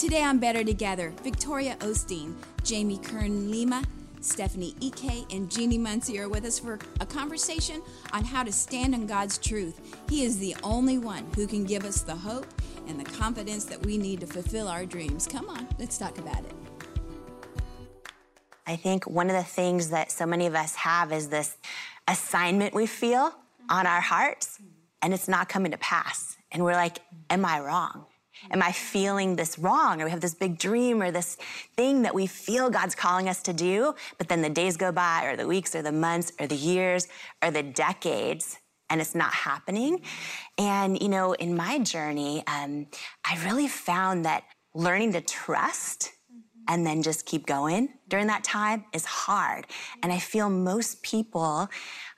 Today on Better Together, Victoria Osteen, Jamie Kern Lima, Stephanie Ike, and Jeannie Munsey are with us for a conversation on how to stand on God's truth. He is the only one who can give us the hope and the confidence that we need to fulfill our dreams. Come on, let's talk about it. I think one of the things that so many of us have is this assignment we feel on our hearts, and it's not coming to pass. And we're like, Am I wrong? Am I feeling this wrong? Or we have this big dream or this thing that we feel God's calling us to do, but then the days go by, or the weeks, or the months, or the years, or the decades, and it's not happening. And, you know, in my journey, um, I really found that learning to trust and then just keep going during that time is hard. And I feel most people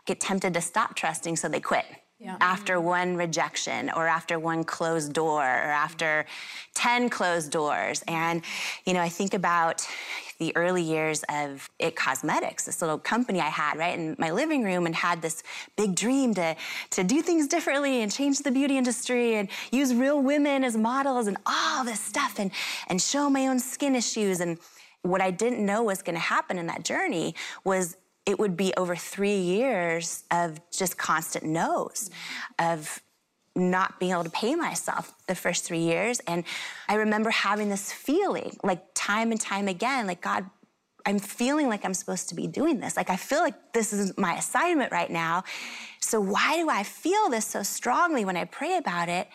get tempted to stop trusting, so they quit yeah. after one rejection or after one closed door or after 10 closed doors. And, you know, I think about the early years of It Cosmetics, this little company I had right in my living room and had this big dream to, to do things differently and change the beauty industry and use real women as models and all this stuff and, and show my own skin issues. And what I didn't know was going to happen in that journey was it would be over three years of just constant no's, of not being able to pay myself the first three years. And I remember having this feeling, like time and time again, like, God, I'm feeling like I'm supposed to be doing this. Like, I feel like this is my assignment right now. So, why do I feel this so strongly when I pray about it?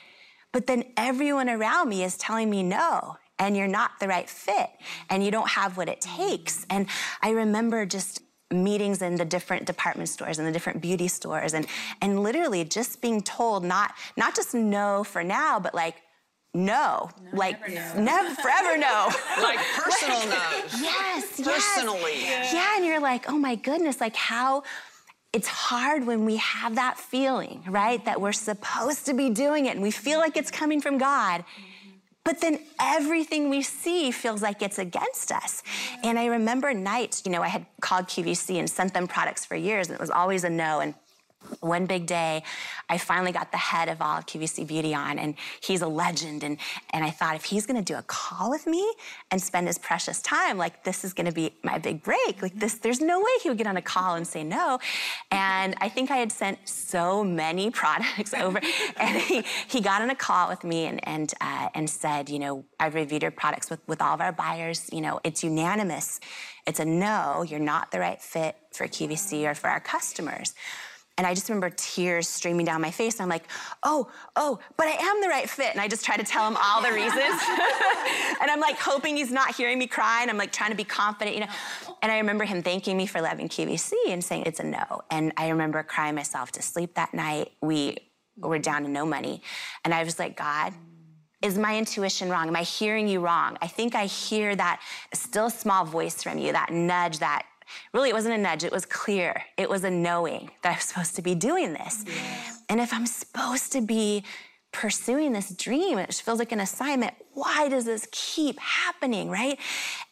But then everyone around me is telling me no, and you're not the right fit, and you don't have what it takes. And I remember just meetings in the different department stores and the different beauty stores and and literally just being told not not just no for now but like no, no like never, never forever no. Like personal like, no's yes. Personally. Yes. Yeah. yeah and you're like oh my goodness like how it's hard when we have that feeling right that we're supposed to be doing it and we feel like it's coming from god but then everything we see feels like it's against us. And I remember nights, you know, I had called QVC and sent them products for years, and it was always a no. And one big day, I finally got the head of all of QVC Beauty on, and he's a legend. And, and I thought, if he's gonna do a call with me and spend his precious time, like this is gonna be my big break. Like this, there's no way he would get on a call and say no. And I think I had sent so many products over, and he, he got on a call with me and, and, uh, and said, you know, I've reviewed your products with, with all of our buyers. You know, it's unanimous. It's a no, you're not the right fit for QVC or for our customers. And I just remember tears streaming down my face. And I'm like, oh, oh, but I am the right fit. And I just try to tell him all the reasons. and I'm like hoping he's not hearing me cry. And I'm like trying to be confident, you know. And I remember him thanking me for loving QVC and saying it's a no. And I remember crying myself to sleep that night. We were down to no money. And I was like, God, is my intuition wrong? Am I hearing you wrong? I think I hear that still small voice from you, that nudge, that Really, it wasn't a nudge, it was clear. It was a knowing that I was supposed to be doing this. Yeah. And if I'm supposed to be pursuing this dream, it feels like an assignment, why does this keep happening, right?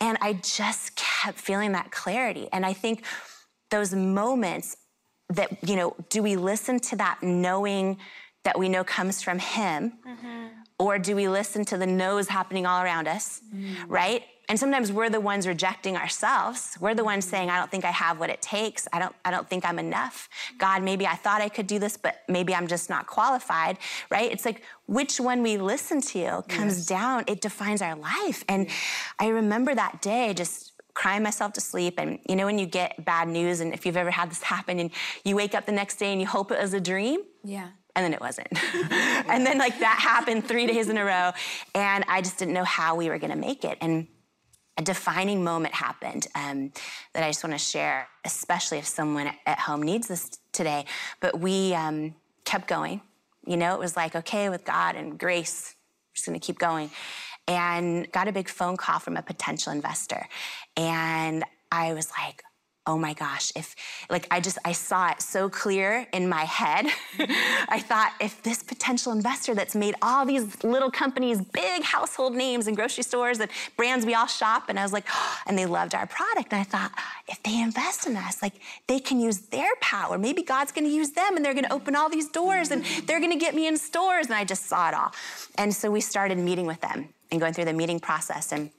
And I just kept feeling that clarity. And I think those moments that, you know, do we listen to that knowing that we know comes from Him? Mm-hmm. Or do we listen to the no's happening all around us, mm-hmm. right? And sometimes we're the ones rejecting ourselves. We're the ones saying i don't think i have what it takes. I don't i don't think i'm enough. God maybe i thought i could do this but maybe i'm just not qualified right? It's like which one we listen to comes yes. down it defines our life. And i remember that day just crying myself to sleep. And you know when you get bad news and if you've ever had this happen and you wake up the next day and you hope it was a dream yeah. and then it wasn't. and then like that happened 3 days in a row and I just didn't know how we were going to make it. And a defining moment happened um, that I just want to share, especially if someone at home needs this today. But we um, kept going. You know, it was like, okay, with God and grace, we're just going to keep going. and got a big phone call from a potential investor. And I was like, oh my gosh, if, like, I just, I saw it so clear in my head. I thought, if this potential investor that's made all these little companies, big household names and grocery stores and brands we all shop, and I was like, oh, and they loved our product. And I thought, oh, if they invest in us, like, they can use their power. Maybe God's gonna use them and they're gonna open all these doors and they're gonna get me in stores. And I just saw it all. And so we started meeting with them and going through the meeting process. And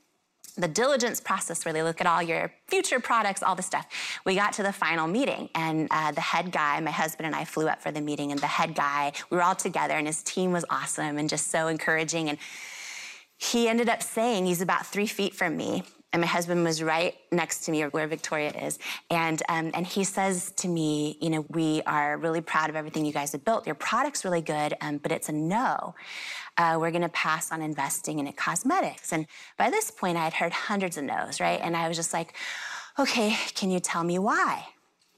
the diligence process where they look at all your future products, all the stuff. We got to the final meeting, and uh, the head guy, my husband and I flew up for the meeting, and the head guy, we were all together, and his team was awesome and just so encouraging. And he ended up saying, he's about three feet from me, and my husband was right next to me where Victoria is. And, um, and he says to me, you know, we are really proud of everything you guys have built. Your product's really good, um, but it's a no uh, we're going to pass on investing in cosmetics. And by this point, I had heard hundreds of no's, right? And I was just like, okay, can you tell me why?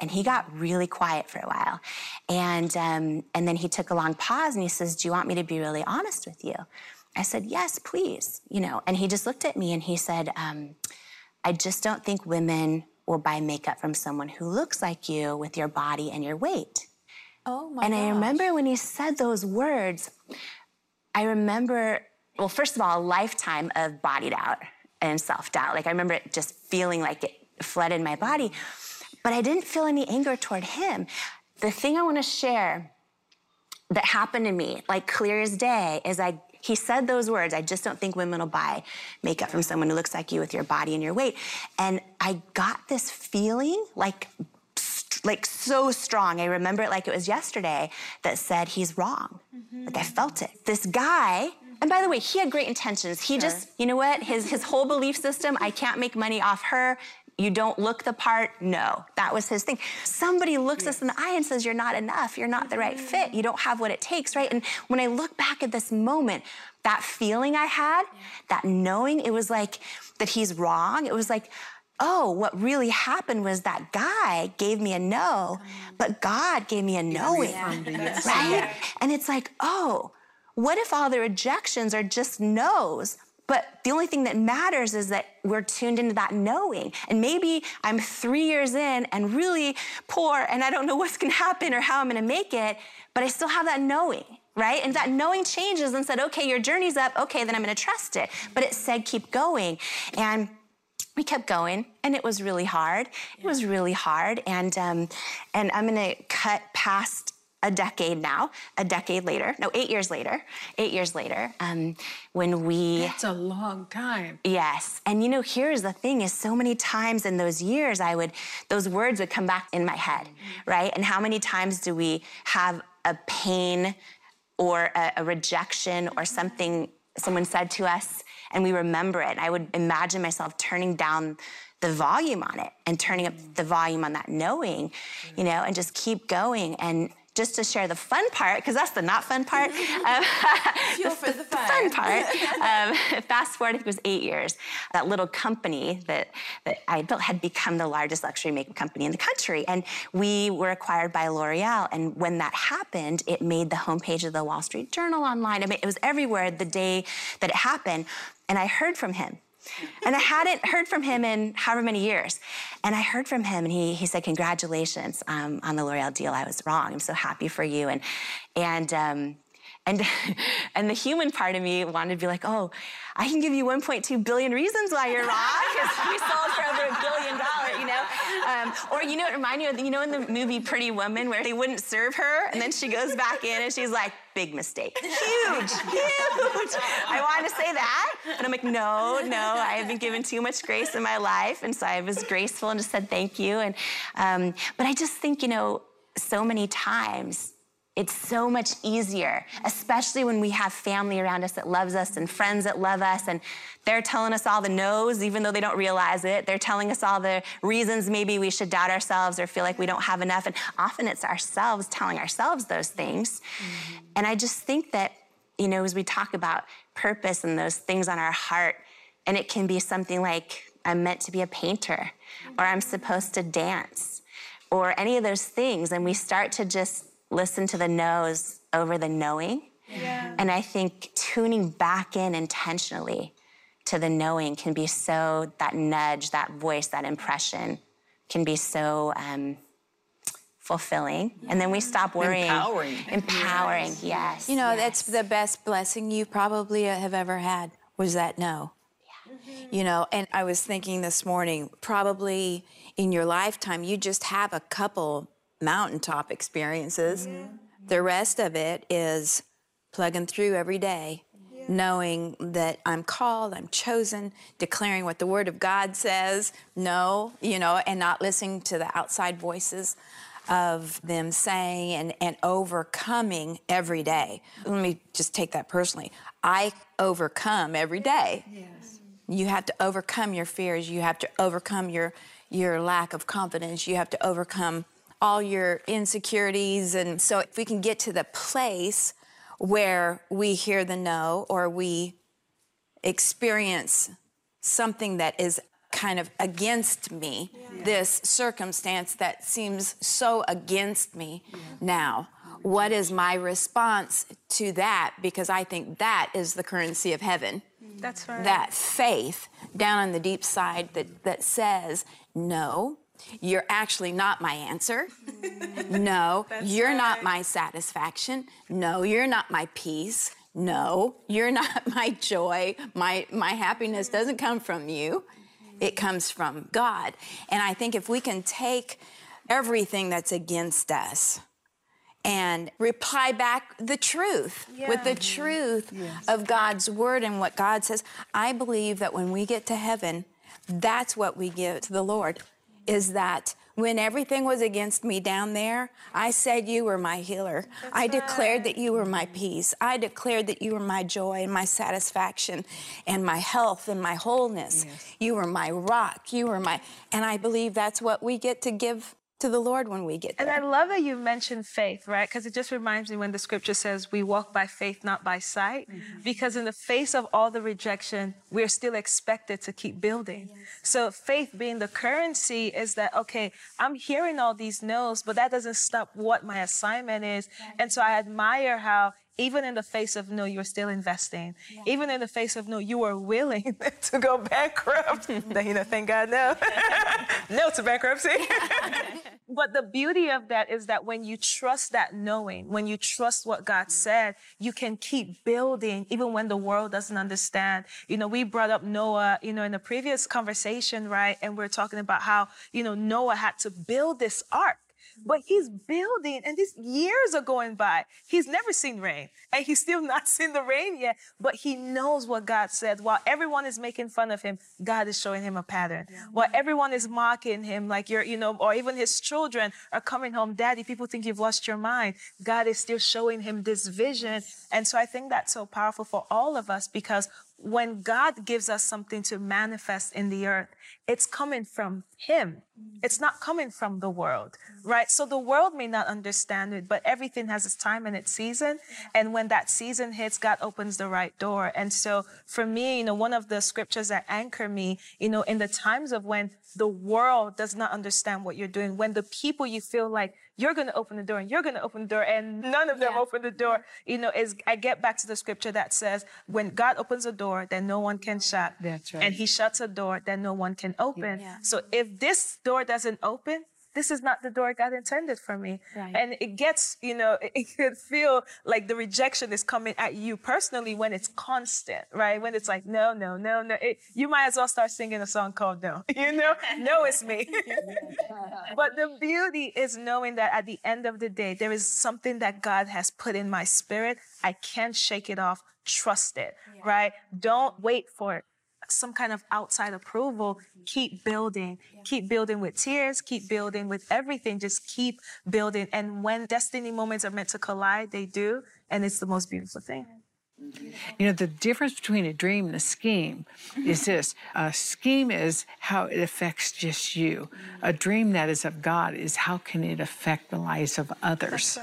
And he got really quiet for a while. And, um, and then he took a long pause and he says, Do you want me to be really honest with you? I said, Yes, please. You know, and he just looked at me and he said, um, I just don't think women will buy makeup from someone who looks like you with your body and your weight. Oh my god. And gosh. I remember when he said those words, I remember, well, first of all, a lifetime of body doubt and self doubt. Like, I remember it just feeling like it flooded my body, but I didn't feel any anger toward him. The thing I want to share that happened to me, like clear as day, is I he said those words, I just don't think women will buy makeup from someone who looks like you with your body and your weight. And I got this feeling like like so strong. I remember it like it was yesterday that said he's wrong. Mm-hmm. Like I felt it. This guy, and by the way, he had great intentions. He sure. just, you know what? His his whole belief system, I can't make money off her. You don't look the part. No, that was his thing. Somebody looks yes. us in the eye and says, You're not enough. You're not the right fit. You don't have what it takes, right? And when I look back at this moment, that feeling I had, that knowing, it was like that he's wrong. It was like, oh, what really happened was that guy gave me a no, but God gave me a knowing, yeah. right? And it's like, oh, what if all the rejections are just no's? But the only thing that matters is that we're tuned into that knowing. And maybe I'm three years in and really poor and I don't know what's gonna happen or how I'm gonna make it, but I still have that knowing right? And that knowing changes and said, okay, your journey's up, okay, then I'm gonna trust it. But it said, keep going. And we kept going and it was really hard. It was really hard and um, and i'm going to cut past a decade now a decade later no eight years later eight years later um, when we that's a long time. Yes and you know here's the thing is so many times in those years i would those words would come back in my head mm-hmm. right? And how many times do we have a pain or a, a rejection or something someone said to us and we remember it. I would imagine myself turning down the volume on it and turning up the volume on that knowing, you know, and just keep going. And just to share the fun part, because that's the not fun part. Um, the, for the, fun. fun part. Um, fast forward, I think it was eight years. That little company that, that I built had become the largest luxury makeup company in the country. And we were acquired by L'Oreal. And when that happened, it made the homepage of the Wall Street Journal online. I mean, it was everywhere the day that it happened. And I heard from him. And I hadn't heard from him in however many years. And I heard from him, and he, he said, Congratulations um, on the L'Oreal deal. I was wrong. I'm so happy for you. And, and, um, and, and the human part of me wanted to be like, Oh, I can give you 1.2 billion reasons why you're wrong because we sold for over a billion dollars? Um, or, you know, it reminded me of, you know, in the movie Pretty Woman where they wouldn't serve her and then she goes back in and she's like, big mistake. Huge, huge. I wanted to say that. And I'm like, no, no, I have been given too much grace in my life. And so I was graceful and just said thank you. And, um, but I just think, you know, so many times it's so much easier, especially when we have family around us that loves us and friends that love us, and they're telling us all the no's, even though they don't realize it. They're telling us all the reasons maybe we should doubt ourselves or feel like we don't have enough. And often it's ourselves telling ourselves those things. Mm-hmm. And I just think that, you know, as we talk about purpose and those things on our heart, and it can be something like, I'm meant to be a painter, or I'm supposed to dance, or any of those things, and we start to just listen to the no's over the knowing. Yeah. And I think tuning back in intentionally to the knowing can be so, that nudge, that voice, that impression can be so um, fulfilling. And then we stop worrying. Empowering. Empowering, yes. You know, yes. that's the best blessing you probably have ever had was that no. You know, and I was thinking this morning, probably in your lifetime, you just have a couple mountaintop experiences. The rest of it is plugging through every day, knowing that I'm called, I'm chosen, declaring what the Word of God says, no, you know, and not listening to the outside voices of them saying and, and overcoming every day. Let me just take that personally. I overcome every day. Yes. You have to overcome your fears. You have to overcome your your lack of confidence. You have to overcome all your insecurities. And so if we can get to the place where we hear the no or we experience something that is kind of against me, yeah. this circumstance that seems so against me yeah. now. What is my response to that? Because I think that is the currency of heaven. That's right. That faith down on the deep side that, that says, no, you're actually not my answer. Mm. no, you're right. not my satisfaction. No, you're not my peace. No, you're not my joy. My, my happiness doesn't come from you mm-hmm. it comes from God. And I think if we can take everything that's against us and reply back the truth yeah. with the truth yes. of God's word and what God says, I believe that when we get to heaven, that's what we give to the Lord is that when everything was against me down there, I said you were my healer. That's I declared that you were my peace. I declared that you were my joy and my satisfaction and my health and my wholeness. Yes. You were my rock. You were my, and I believe that's what we get to give to the Lord when we get there. And I love that you mentioned faith, right? Because it just reminds me when the scripture says we walk by faith, not by sight. Mm-hmm. Because in the face of all the rejection, we're still expected to keep building. Yes. So faith being the currency is that, okay, I'm hearing all these no's, but that doesn't stop what my assignment is. Right. And so I admire how even in the face of no, you're still investing. Yeah. Even in the face of no, you are willing to go bankrupt. you know, thank God no. no to bankruptcy. but the beauty of that is that when you trust that knowing, when you trust what God mm-hmm. said, you can keep building even when the world doesn't understand. You know, we brought up Noah, you know, in the previous conversation, right? And we're talking about how, you know, Noah had to build this ark but he's building and these years are going by. He's never seen rain and he's still not seen the rain yet, but he knows what God said. While everyone is making fun of him, God is showing him a pattern. Yeah. While everyone is mocking him, like you're, you know, or even his children are coming home, Daddy, people think you've lost your mind. God is still showing him this vision. And so I think that's so powerful for all of us because when God gives us something to manifest in the earth, it's coming from Him. Mm. It's not coming from the world, mm. right? So the world may not understand it, but everything has its time and its season. And when that season hits, God opens the right door. And so for me, you know, one of the scriptures that anchor me, you know, in the times of when the world does not understand what you're doing, when the people you feel like you're going to open the door and you're going to open the door and none of them yeah. open the door, you know, is I get back to the scripture that says when God opens a door, then no one can shut. That's right. And he shuts a door then no one can open. Yeah. So if this door doesn't open, this is not the door God intended for me. Right. And it gets, you know, it could feel like the rejection is coming at you personally when it's constant, right? When it's like, no, no, no, no. It, you might as well start singing a song called No. You know, no, it's me. but the beauty is knowing that at the end of the day, there is something that God has put in my spirit. I can't shake it off. Trust it, yeah. right? Don't wait for it some kind of outside approval, keep building. Keep building with tears, keep building with everything. Just keep building. And when destiny moments are meant to collide, they do. And it's the most beautiful thing. You know, the difference between a dream and a scheme is this a scheme is how it affects just you. A dream that is of God is how can it affect the lives of others.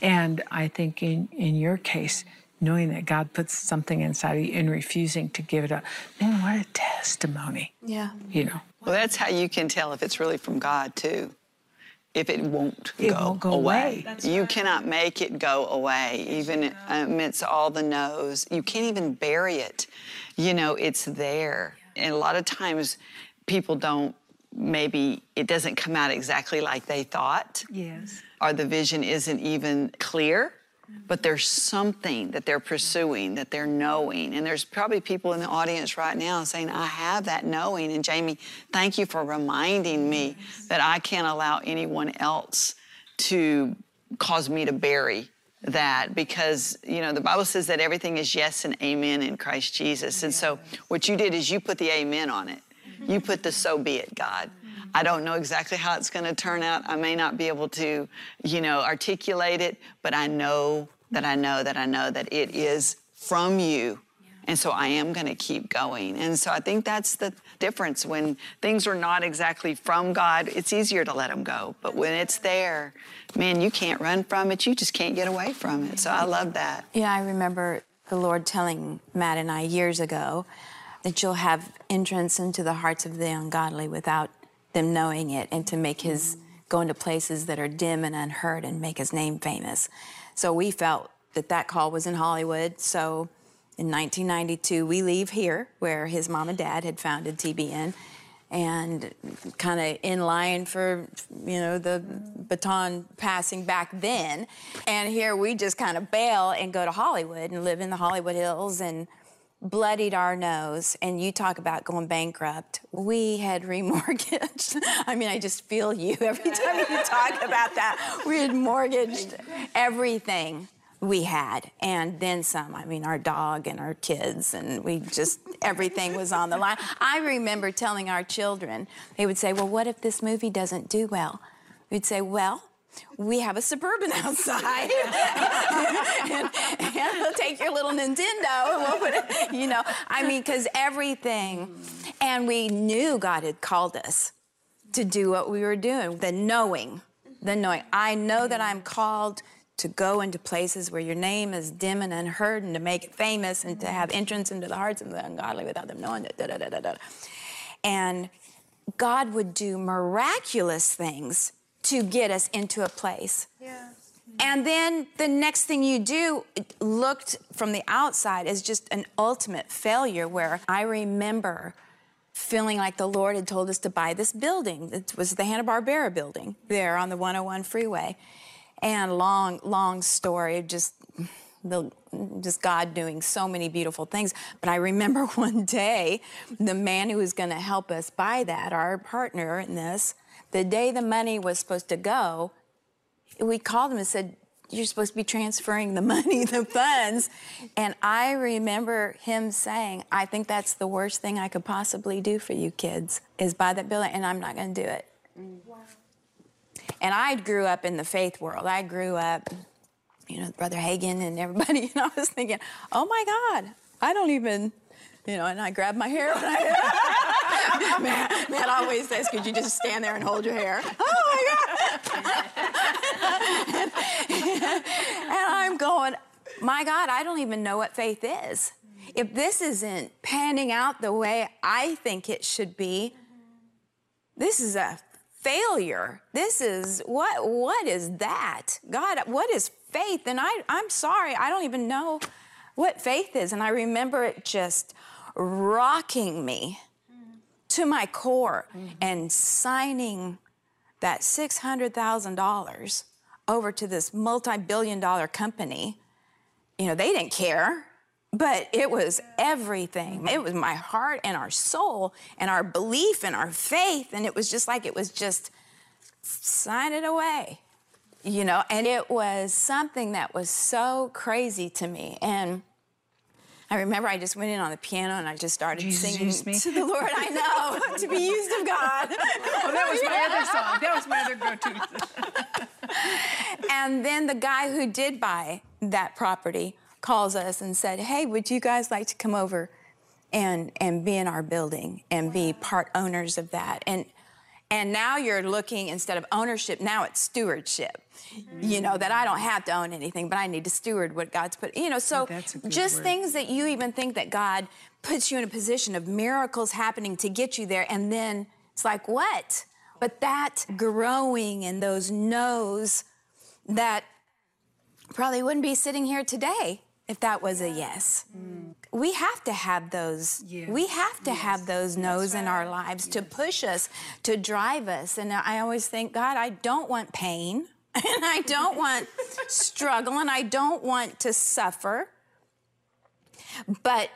And I think in, in your case, knowing that God puts something inside of you and refusing to give it up. Man, what a testimony. Yeah. You know. Well, that's how you can tell if it's really from God, too. if it won't It go, won't go away. away. you cannot make it go away, even amidst all the no's. You can't even bury it. You know, it's there. And a lot of times people don't, maybe it doesn't come out exactly like they thought Yes. or the vision isn't even clear, but there's something that they're pursuing, that they're knowing. And there's probably people in the audience right now saying, I have that knowing. And Jamie, thank you for reminding me that I can't allow anyone else to cause me to bury that because you know the bible says that everything is yes and amen in christ jesus. And so what you did is you put the amen on it. You put the so be it god i don't know exactly how it's going to turn out i may not be able to you know articulate it but i know that i know that i know that it is from you and so I am going to keep going. And so I think that's the difference. When things are not exactly from God, it's easier to let them go. But when it's there, man, you can't run from it. You just can't get away from it. So I love that. Yeah, I remember the Lord telling Matt and I years ago that you'll have entrance into the hearts of the ungodly without them knowing it, and to make His go into places that are dim and unheard and make His name famous. So we felt that that call was in Hollywood. So in 1992, we leave here where his mom and dad had founded TBN and kind of in line for you know the baton passing back then and here we just kind of bail and go to hollywood and live in the hollywood hills and bloodied our nose and you talk about going bankrupt. We had remortgaged. I mean i just feel you every time you talk about that. We had mortgaged everything we had and then some. I mean our dog and our kids and we just everything was on the line. I remember telling our children they would say well what if this movie doesn't do well? We'd say well we have a suburban outside and, and we'll take your little nintendo and we'll put it you know i mean because everything and we knew god had called us to do what we were doing the knowing the knowing i know that i'm called to go into places where your name is dim and unheard and to make it famous and to have entrance into the hearts of the ungodly without them knowing it. Da, da, da. And God would do miraculous things to get us into a place. Yeah. And then the next thing you do looked from the outside as just an ultimate failure where I remember feeling like the Lord had told us to buy this building. It was the Hanna-Barbera building there on the 101 freeway and long long story just the just god doing so many beautiful things but i remember one day the man who was going to help us buy that our partner in this the day the money was supposed to go we called him and said you're supposed to be transferring the money the funds and i remember him saying i think that's the worst thing i could possibly do for you kids is buy that building and i'm not going to do it mm. and I grew up in the faith world. I grew up, you know, Brother Hagin and everybody, and I was thinking, oh my God, I don't even, you know, and I grabbed my hair. When I, Matt, Matt always says, could you just stand there and hold your hair? Oh my God. and, and I'm going, my God, I don't even know what faith is. If this isn't panning out the way I think it should be, this is a failure. This is what what is that? God, what is faith? And I I'm sorry, I don't even know what faith is. And I remember it just rocking me to my core mm-hmm. and signing that $600,000 over to this multi-billion dollar company. You know, they didn't care. But it was everything. Mm-hmm. It was my heart and our soul and our belief and our faith. And it was just like it was just sign it away, you know? And it was something that was so crazy to me. And I remember I just went in on the piano and I just started Jesus, singing to the Lord. I know, to be used of God. Oh, that was my other song. That was my other go-to. And then the guy who did buy that property calls us and said, "Hey, would you guys like to come over and and be in our building and be part owners of that?" And and now you're looking instead of ownership, now it's stewardship. You know that I don't have to own anything, but I need to steward what God's put. You know, so good just word. things that you even think that God puts you in a position of miracles happening to get you there, and then it's like, what? But that growing and those no's that probably wouldn't be sitting here today if that was a yes. Mm. We have to have those. Yes. We have to yes. have those no's right. in our lives yes. to push us, to drive us. And I always think, God, I don't want pain, and I don't want struggle, and I don't want to suffer. But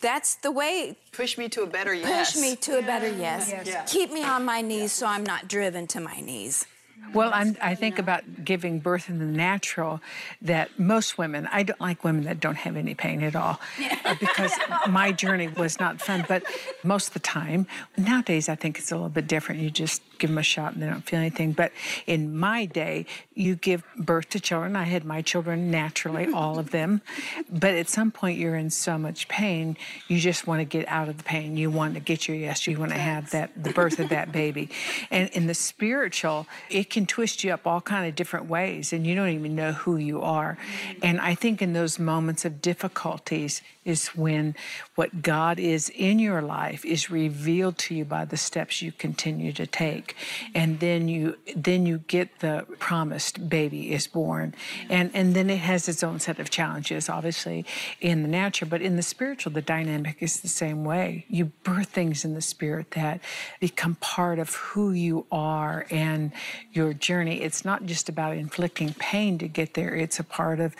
that's the way. Push me to a better yes. Push me to yeah. a better yes. yes. Yeah. Keep me on my knees so I'm not driven to my knees. Well, I'm, i think about giving birth in the natural that most women, I don't like women that don't have any pain at all uh, because my journey was not fun. But most of the time, nowadays, I think it's a little bit different. You just give them a shot and they don't feel anything. But in my day, you give birth to children. I had my children naturally, all of them. But at some point, you're in so much pain, you just want to get out of the pain. You want to get your yes. You want to have that the birth of that baby. And in the spiritual, it can twist you up all kind of different ways, and you don't even know who you are. Mm-hmm. And I think in those moments of difficulties is when what God is in your life is revealed to you by the steps you continue to take, and then you then you get the promised baby is born, and and then it has its own set of challenges, obviously in the natural, but in the spiritual, the dynamic is the same way. You birth things in the spirit that become part of who you are and your journey. It's not just about inflicting pain to get there. It's a part of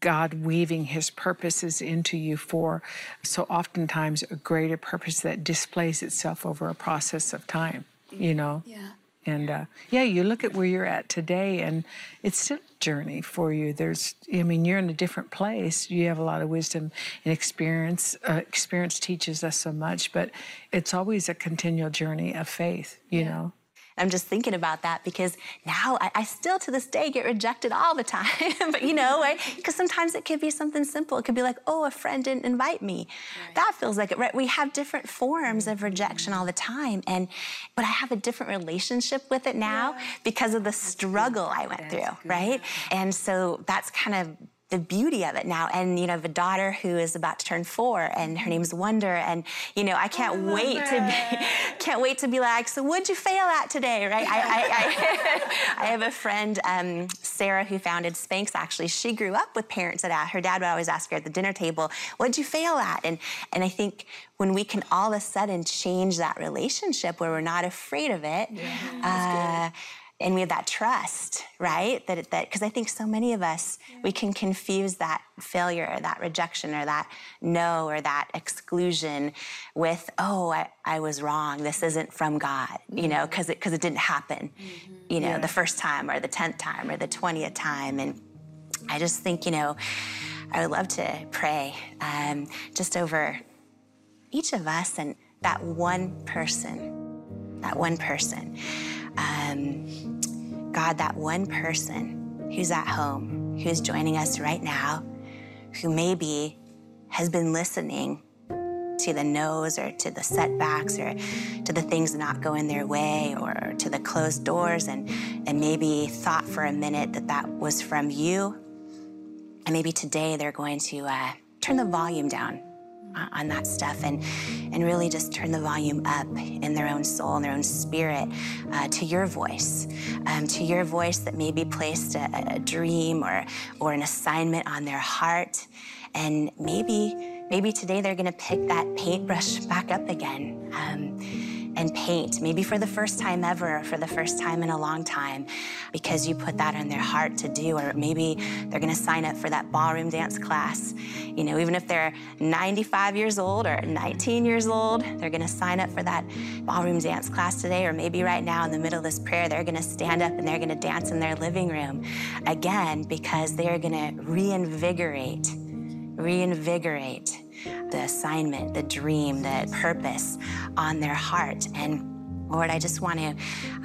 God weaving his purposes into you for so oftentimes a greater purpose that displays itself over a process of time, you know? Yeah. And uh, yeah, you look at where you're at today, and it's still a journey for you. There's, I mean, you're in a different place. You have a lot of wisdom and experience. Uh, experience teaches us so much, but it's always a continual journey of faith, you yeah. know? I'm just thinking about that because now I, I still to this day get rejected all the time. but you know, right? Because sometimes it could be something simple. It could be like, oh, a friend didn't invite me. Right. That feels like it, right? We have different forms of rejection all the time. And but I have a different relationship with it now yeah. because of the struggle I went that's through, good. right? And so that's kind of the beauty of it now. And you know, I have a daughter who is about to turn four, and her name's Wonder. And you know, I can't I wait to be, can't wait to be like, so what'd you fail at today, right? I, I, I, I, have a friend, um, Sarah, who founded Spanx. Actually, she grew up with parents that her dad would always ask her at the dinner table, "What'd you fail at?" And and I think when we can all of a sudden change that relationship where we're not afraid of it. Yeah, uh, and we have that trust, right? That that because I think so many of us yeah. we can confuse that failure, or that rejection, or that no, or that exclusion with oh, I, I was wrong. This isn't from God, you know, because mm-hmm. it because it didn't happen, mm-hmm. you know, yeah. the first time or the tenth time or the twentieth time, and I just think you know, I would love to pray um, just over each of us and that one person, that one person. Um, God, that one person who's at home, who's joining us right now, who maybe has been listening to the no's or to the setbacks or to the things not going their way or to the closed doors and, and maybe thought for a minute that that was from you. And maybe today they're going to uh, turn the volume down on that stuff and and really just turn the volume up in their own soul and their own spirit uh, to your voice um, to your voice that maybe placed a, a dream or or an assignment on their heart. And maybe maybe today they're to pick that paintbrush back up again. Um, and paint, maybe for the first time ever, or for the first time in a long time, because you put that on their heart to do, or maybe they're gonna sign up for that ballroom dance class. You know, even if they're 95 years old or 19 years old, they're gonna sign up for that ballroom dance class today, or maybe right now in the middle of this prayer, they're gonna stand up and they're gonna dance in their living room again because they are gonna reinvigorate, reinvigorate the assignment, the dream, the purpose on their heart. And Lord, I just want to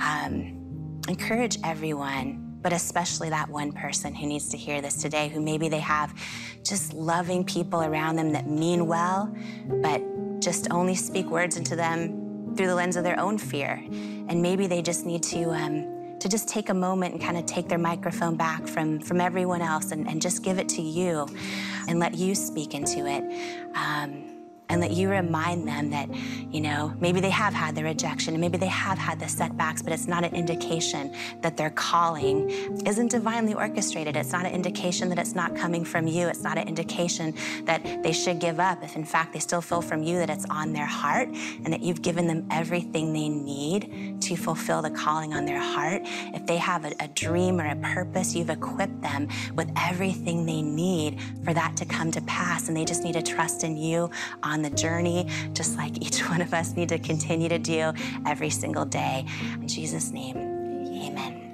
um, encourage everyone but especially that one person who needs to hear this today, who maybe they have just loving people around them that mean well, but just only speak words into them through the lens of their own fear. And maybe they just need to um, to just take a moment and kind of take their microphone back from, from everyone else and, and just give it to you and let you speak into it. Um, and that you remind them that, you know, maybe they have had the rejection and maybe they have had the setbacks, but it's not an indication that their calling isn't divinely orchestrated. It's not an indication that it's not coming from you. It's not an indication that they should give up if, in fact, they still feel from you that it's on their heart and that you've given them everything they need to fulfill the calling on their heart. If they have a, a dream or a purpose, you've equipped them with everything they need for that to come to pass, and they just need to trust in you on the journey, just like each one of us need to continue to do every single day. In Jesus' name, amen.